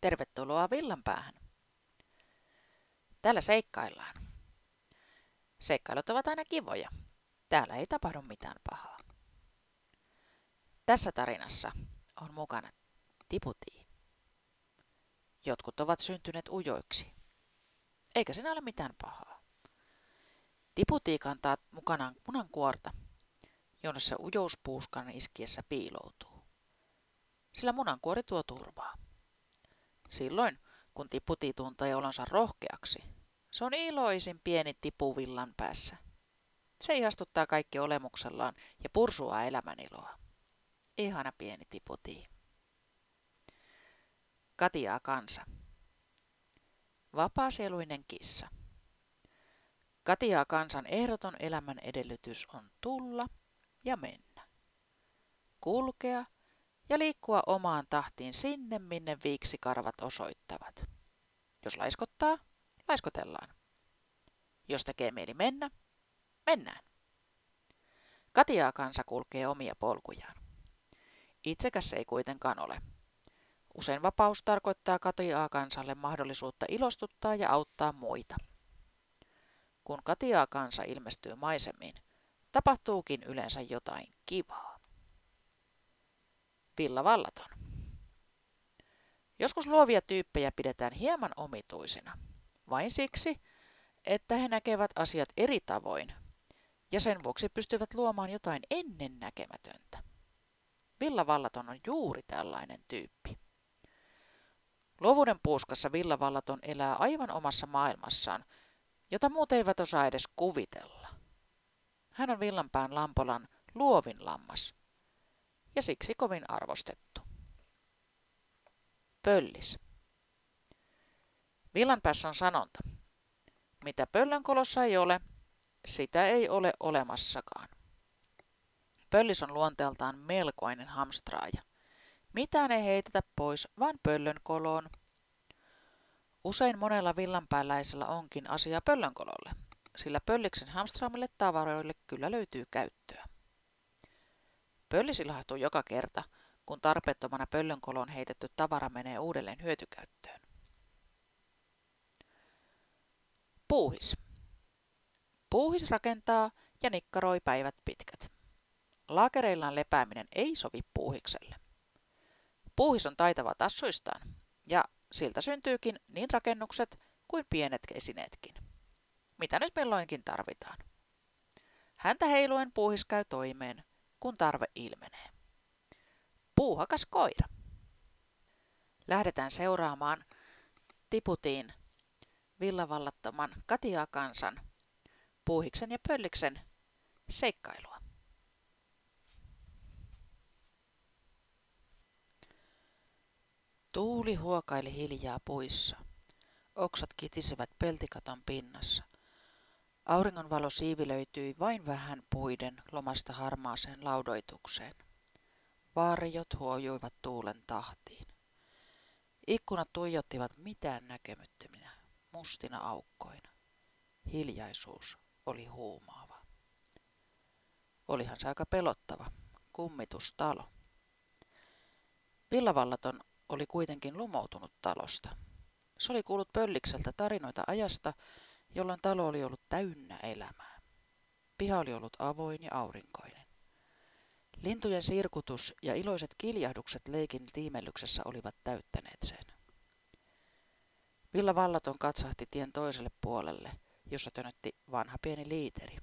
Tervetuloa villanpäähän. Täällä seikkaillaan. Seikkailut ovat aina kivoja. Täällä ei tapahdu mitään pahaa. Tässä tarinassa on mukana tiputii. Jotkut ovat syntyneet ujoiksi. Eikä siinä ole mitään pahaa. Tiputii kantaa mukanaan munankuorta, jonne se ujouspuuskan iskiessä piiloutuu. Sillä munankuori tuo turvaa. Silloin, kun tiputii tuntee olonsa rohkeaksi, se on iloisin pieni tipu villan päässä. Se ihastuttaa kaikki olemuksellaan ja pursuaa elämän iloa. Ihana pieni tiputii. Katiaa kansa. Vapaasieluinen kissa. Katiaa kansan ehdoton elämän edellytys on tulla ja mennä. Kulkea ja liikkua omaan tahtiin sinne, minne viiksikarvat osoittavat. Jos laiskottaa, laiskotellaan. Jos tekee mieli mennä, mennään. Katiaa kansa kulkee omia polkujaan. Itsekäs se ei kuitenkaan ole. Usein vapaus tarkoittaa katiaa kansalle mahdollisuutta ilostuttaa ja auttaa muita. Kun katiaa kansa ilmestyy maisemiin, tapahtuukin yleensä jotain kivaa. Villa Vallaton. Joskus luovia tyyppejä pidetään hieman omituisina, vain siksi, että he näkevät asiat eri tavoin ja sen vuoksi pystyvät luomaan jotain ennennäkemätöntä. Villa Vallaton on juuri tällainen tyyppi. Luovuuden puuskassa Villa Vallaton elää aivan omassa maailmassaan, jota muut eivät osaa edes kuvitella. Hän on Villanpään Lampolan luovin lammas ja siksi kovin arvostettu. Pöllis. Villanpäässä on sanonta. Mitä pöllönkolossa ei ole, sitä ei ole olemassakaan. Pöllis on luonteeltaan melkoinen hamstraaja. Mitään ei heitetä pois, vaan pöllön koloon. Usein monella villanpääläisellä onkin asia pöllönkololle, sillä pölliksen hamstraamille tavaroille kyllä löytyy käyttöä. Pöllis ilahtuu joka kerta, kun tarpeettomana pöllönkoloon heitetty tavara menee uudelleen hyötykäyttöön. Puuhis. Puuhis rakentaa ja nikkaroi päivät pitkät. Laakereillaan lepääminen ei sovi puuhikselle. Puuhis on taitava tassuistaan, ja siltä syntyykin niin rakennukset kuin pienet esineetkin. Mitä nyt milloinkin tarvitaan? Häntä heiluen puuhis käy toimeen, kun tarve ilmenee. Puuhakas koira. Lähdetään seuraamaan Tiputiin villavallattoman Katiakansan, Puuhiksen ja Pölliksen seikkailua. Tuuli huokaili hiljaa puissa. Oksat kitisivät peltikaton pinnassa. Auringonvalo siivilöityi vain vähän puiden lomasta harmaaseen laudoitukseen. Varjot huojuivat tuulen tahtiin. Ikkunat tuijottivat mitään näkemyttöminä, mustina aukkoina. Hiljaisuus oli huumaava. Olihan se aika pelottava, kummitustalo. Villavallaton oli kuitenkin lumoutunut talosta. Se oli kuullut Pöllikseltä tarinoita ajasta, jolloin talo oli ollut täynnä elämää. Piha oli ollut avoin ja aurinkoinen. Lintujen sirkutus ja iloiset kiljahdukset leikin tiimellyksessä olivat täyttäneet sen. Villa Vallaton katsahti tien toiselle puolelle, jossa tönötti vanha pieni liiteri.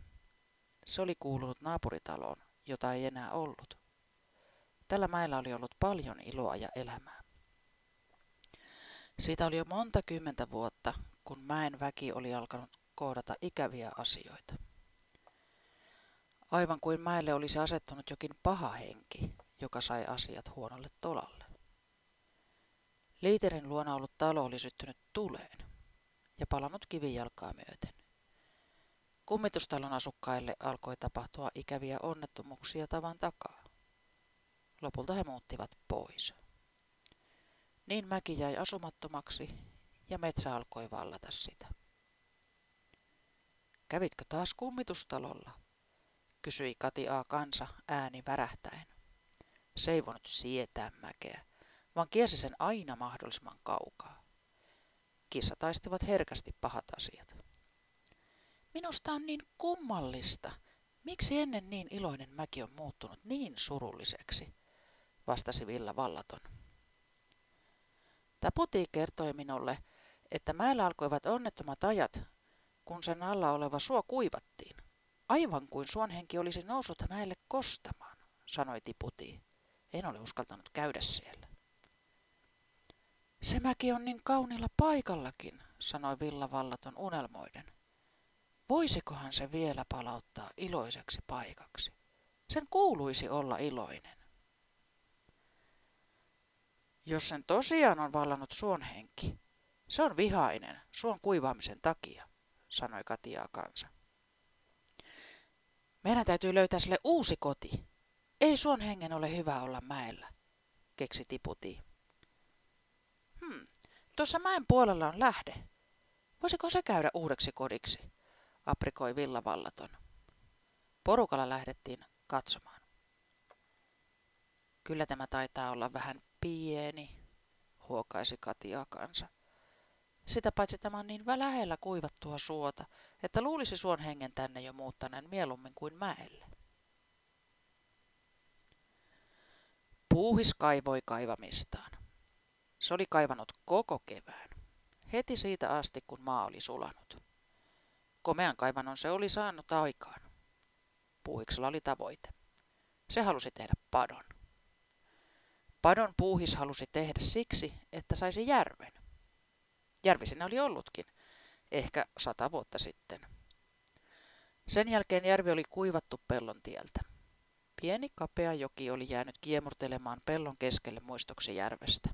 Se oli kuulunut naapuritaloon, jota ei enää ollut. Tällä mäellä oli ollut paljon iloa ja elämää. Siitä oli jo monta kymmentä vuotta, kun mäen väki oli alkanut kohdata ikäviä asioita. Aivan kuin mäelle olisi asettunut jokin paha henki, joka sai asiat huonolle tolalle. Liiterin luona ollut talo oli syttynyt tuleen ja palannut kivijalkaa myöten. Kummitustalon asukkaille alkoi tapahtua ikäviä onnettomuuksia tavan takaa. Lopulta he muuttivat pois. Niin mäki jäi asumattomaksi ja metsä alkoi vallata sitä. Kävitkö taas kummitustalolla? kysyi Kati A. Kansa ääni värähtäen. Se ei voinut sietää mäkeä, vaan kiersi sen aina mahdollisimman kaukaa. Kissataistivat herkästi pahat asiat. Minusta on niin kummallista. Miksi ennen niin iloinen mäki on muuttunut niin surulliseksi? vastasi Villa vallaton. Taputi kertoi minulle, että mäellä alkoivat onnettomat ajat, kun sen alla oleva suo kuivattiin. Aivan kuin suonhenki olisi noussut mäelle kostamaan, sanoi Tiputi. En ole uskaltanut käydä siellä. Se mäki on niin kaunilla paikallakin, sanoi Villa vallaton unelmoiden. Voisikohan se vielä palauttaa iloiseksi paikaksi? Sen kuuluisi olla iloinen. Jos sen tosiaan on vallannut suonhenki, se on vihainen suon kuivaamisen takia, sanoi Katiaa kansa. Meidän täytyy löytää sille uusi koti. Ei suon hengen ole hyvä olla mäellä, keksi Tiputi. Hmm, tuossa mäen puolella on lähde. Voisiko se käydä uudeksi kodiksi? aprikoi villavallaton. Porukalla lähdettiin katsomaan. Kyllä tämä taitaa olla vähän pieni, huokaisi Katia kansa. Sitä paitsi tämä on niin lähellä kuivattua suota, että luulisi suon hengen tänne jo muuttaneen mieluummin kuin mäelle. Puuhis kaivoi kaivamistaan. Se oli kaivannut koko kevään, heti siitä asti kun maa oli sulanut. Komean kaivannon se oli saanut aikaan. Puuhiksella oli tavoite. Se halusi tehdä padon. Padon puuhis halusi tehdä siksi, että saisi järven. Järvi sinne oli ollutkin, ehkä sata vuotta sitten. Sen jälkeen järvi oli kuivattu pellon tieltä. Pieni kapea joki oli jäänyt kiemurtelemaan pellon keskelle muistoksi järvestä.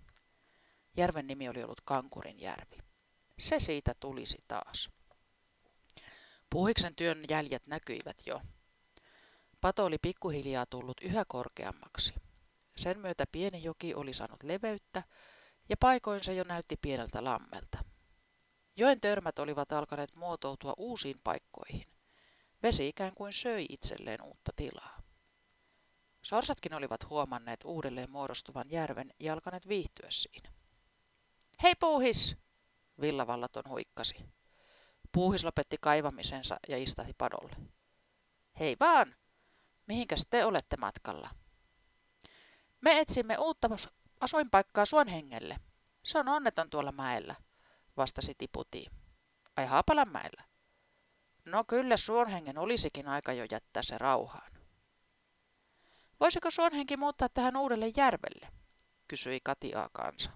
Järven nimi oli ollut Kankurin järvi. Se siitä tulisi taas. Puuhiksen työn jäljet näkyivät jo. Pato oli pikkuhiljaa tullut yhä korkeammaksi. Sen myötä pieni joki oli saanut leveyttä ja paikoin se jo näytti pieneltä lammelta. Joen törmät olivat alkaneet muotoutua uusiin paikkoihin. Vesi ikään kuin söi itselleen uutta tilaa. Sorsatkin olivat huomanneet uudelleen muodostuvan järven ja alkaneet viihtyä siinä. Hei puuhis! Villavallaton huikkasi. Puuhis lopetti kaivamisensa ja istahti padolle. Hei vaan! Mihinkäs te olette matkalla? Me etsimme uutta asuinpaikkaa Suonhengelle. Se on onneton tuolla mäellä, vastasi Tiputi. Ai Haapalanmäellä? No kyllä Suonhengen olisikin aika jo jättää se rauhaan. Voisiko Suonhenki muuttaa tähän uudelle järvelle? kysyi Katiaa kansa.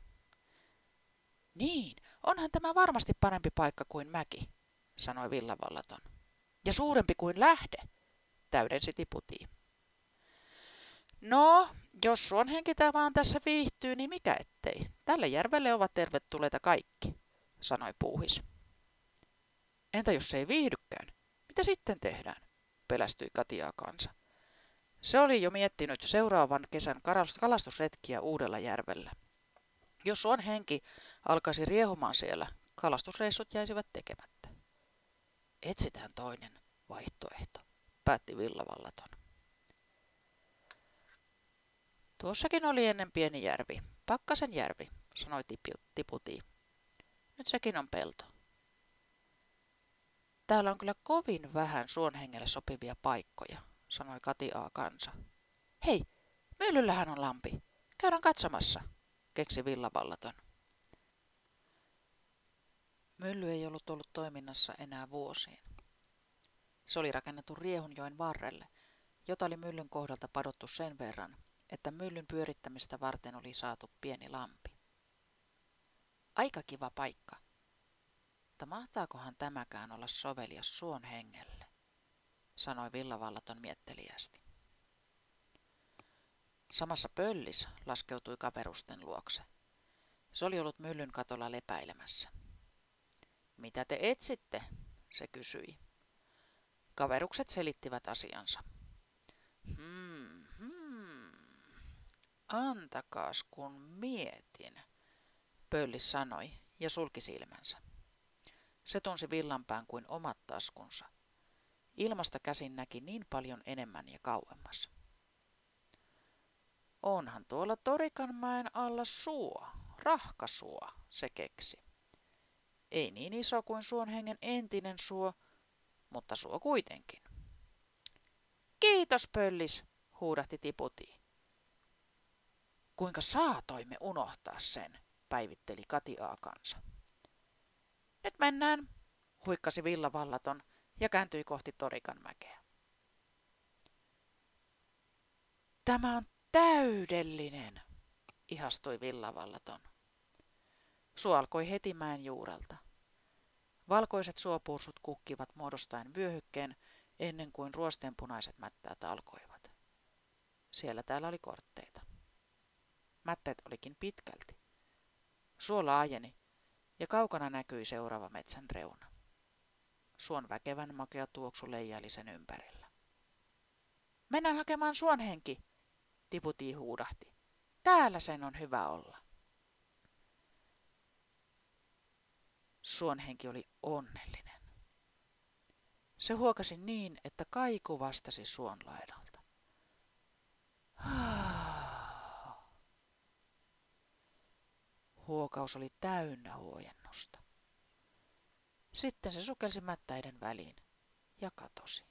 Niin, onhan tämä varmasti parempi paikka kuin mäki, sanoi Villavallaton. Ja suurempi kuin lähde, täydensi Tiputi. No, jos suonhenki tämä vaan tässä viihtyy, niin mikä ettei. Tälle järvelle ovat tervetulleita kaikki, sanoi puuhis. Entä jos se ei viihdykään? Mitä sitten tehdään? pelästyi Katiaa kansa. Se oli jo miettinyt seuraavan kesän kalastusretkiä uudella järvellä. Jos suon henki alkaisi riehumaan siellä, kalastusreissut jäisivät tekemättä. Etsitään toinen vaihtoehto, päätti Villavallaton. Tuossakin oli ennen pieni järvi, Pakkasen järvi, sanoi Tiputi. Nyt sekin on pelto. Täällä on kyllä kovin vähän suonhengelle sopivia paikkoja, sanoi Kati A. Kansa. Hei, myllyllähän on lampi. Käydään katsomassa, keksi villavallaton. Mylly ei ollut ollut toiminnassa enää vuosiin. Se oli rakennettu Riehunjoen varrelle, jota oli myllyn kohdalta padottu sen verran, että myllyn pyörittämistä varten oli saatu pieni lampi. Aika kiva paikka. Mutta mahtaakohan tämäkään olla sovelias suon hengelle, sanoi villavallaton mietteliästi. Samassa pöllis laskeutui kaperusten luokse. Se oli ollut myllyn katolla lepäilemässä. Mitä te etsitte? se kysyi. Kaverukset selittivät asiansa. Hmm, hmm. Antakaas kun mietin, Pöllis sanoi ja sulki silmänsä. Se tunsi villanpään kuin omat taskunsa. Ilmasta käsin näki niin paljon enemmän ja kauemmas. Onhan tuolla Torikanmäen alla suo, rahkasuo, se keksi. Ei niin iso kuin suonhengen entinen suo, mutta suo kuitenkin. Kiitos, pöllis, huudahti Tiputi. Kuinka saatoimme unohtaa sen, päivitteli Katiaa kanssa. Nyt mennään, huikkasi villavallaton ja kääntyi kohti Torikanmäkeä. Tämä on täydellinen, ihastui villavallaton. Suo alkoi heti mäen juurelta. Valkoiset suopursut kukkivat muodostaen vyöhykkeen ennen kuin ruosteenpunaiset mättäät alkoivat. Siellä täällä oli kortteita. Mätteet olikin pitkälti. Suo laajeni ja kaukana näkyi seuraava metsän reuna. Suon väkevän makea tuoksu leijaili sen ympärillä. Mennään hakemaan suonhenki, Tiputi huudahti. Täällä sen on hyvä olla. Suonhenki oli onnellinen. Se huokasi niin, että kaiku vastasi suon laidalta. Huokaus oli täynnä huojennusta. Sitten se sukelsi mättäiden väliin ja katosi.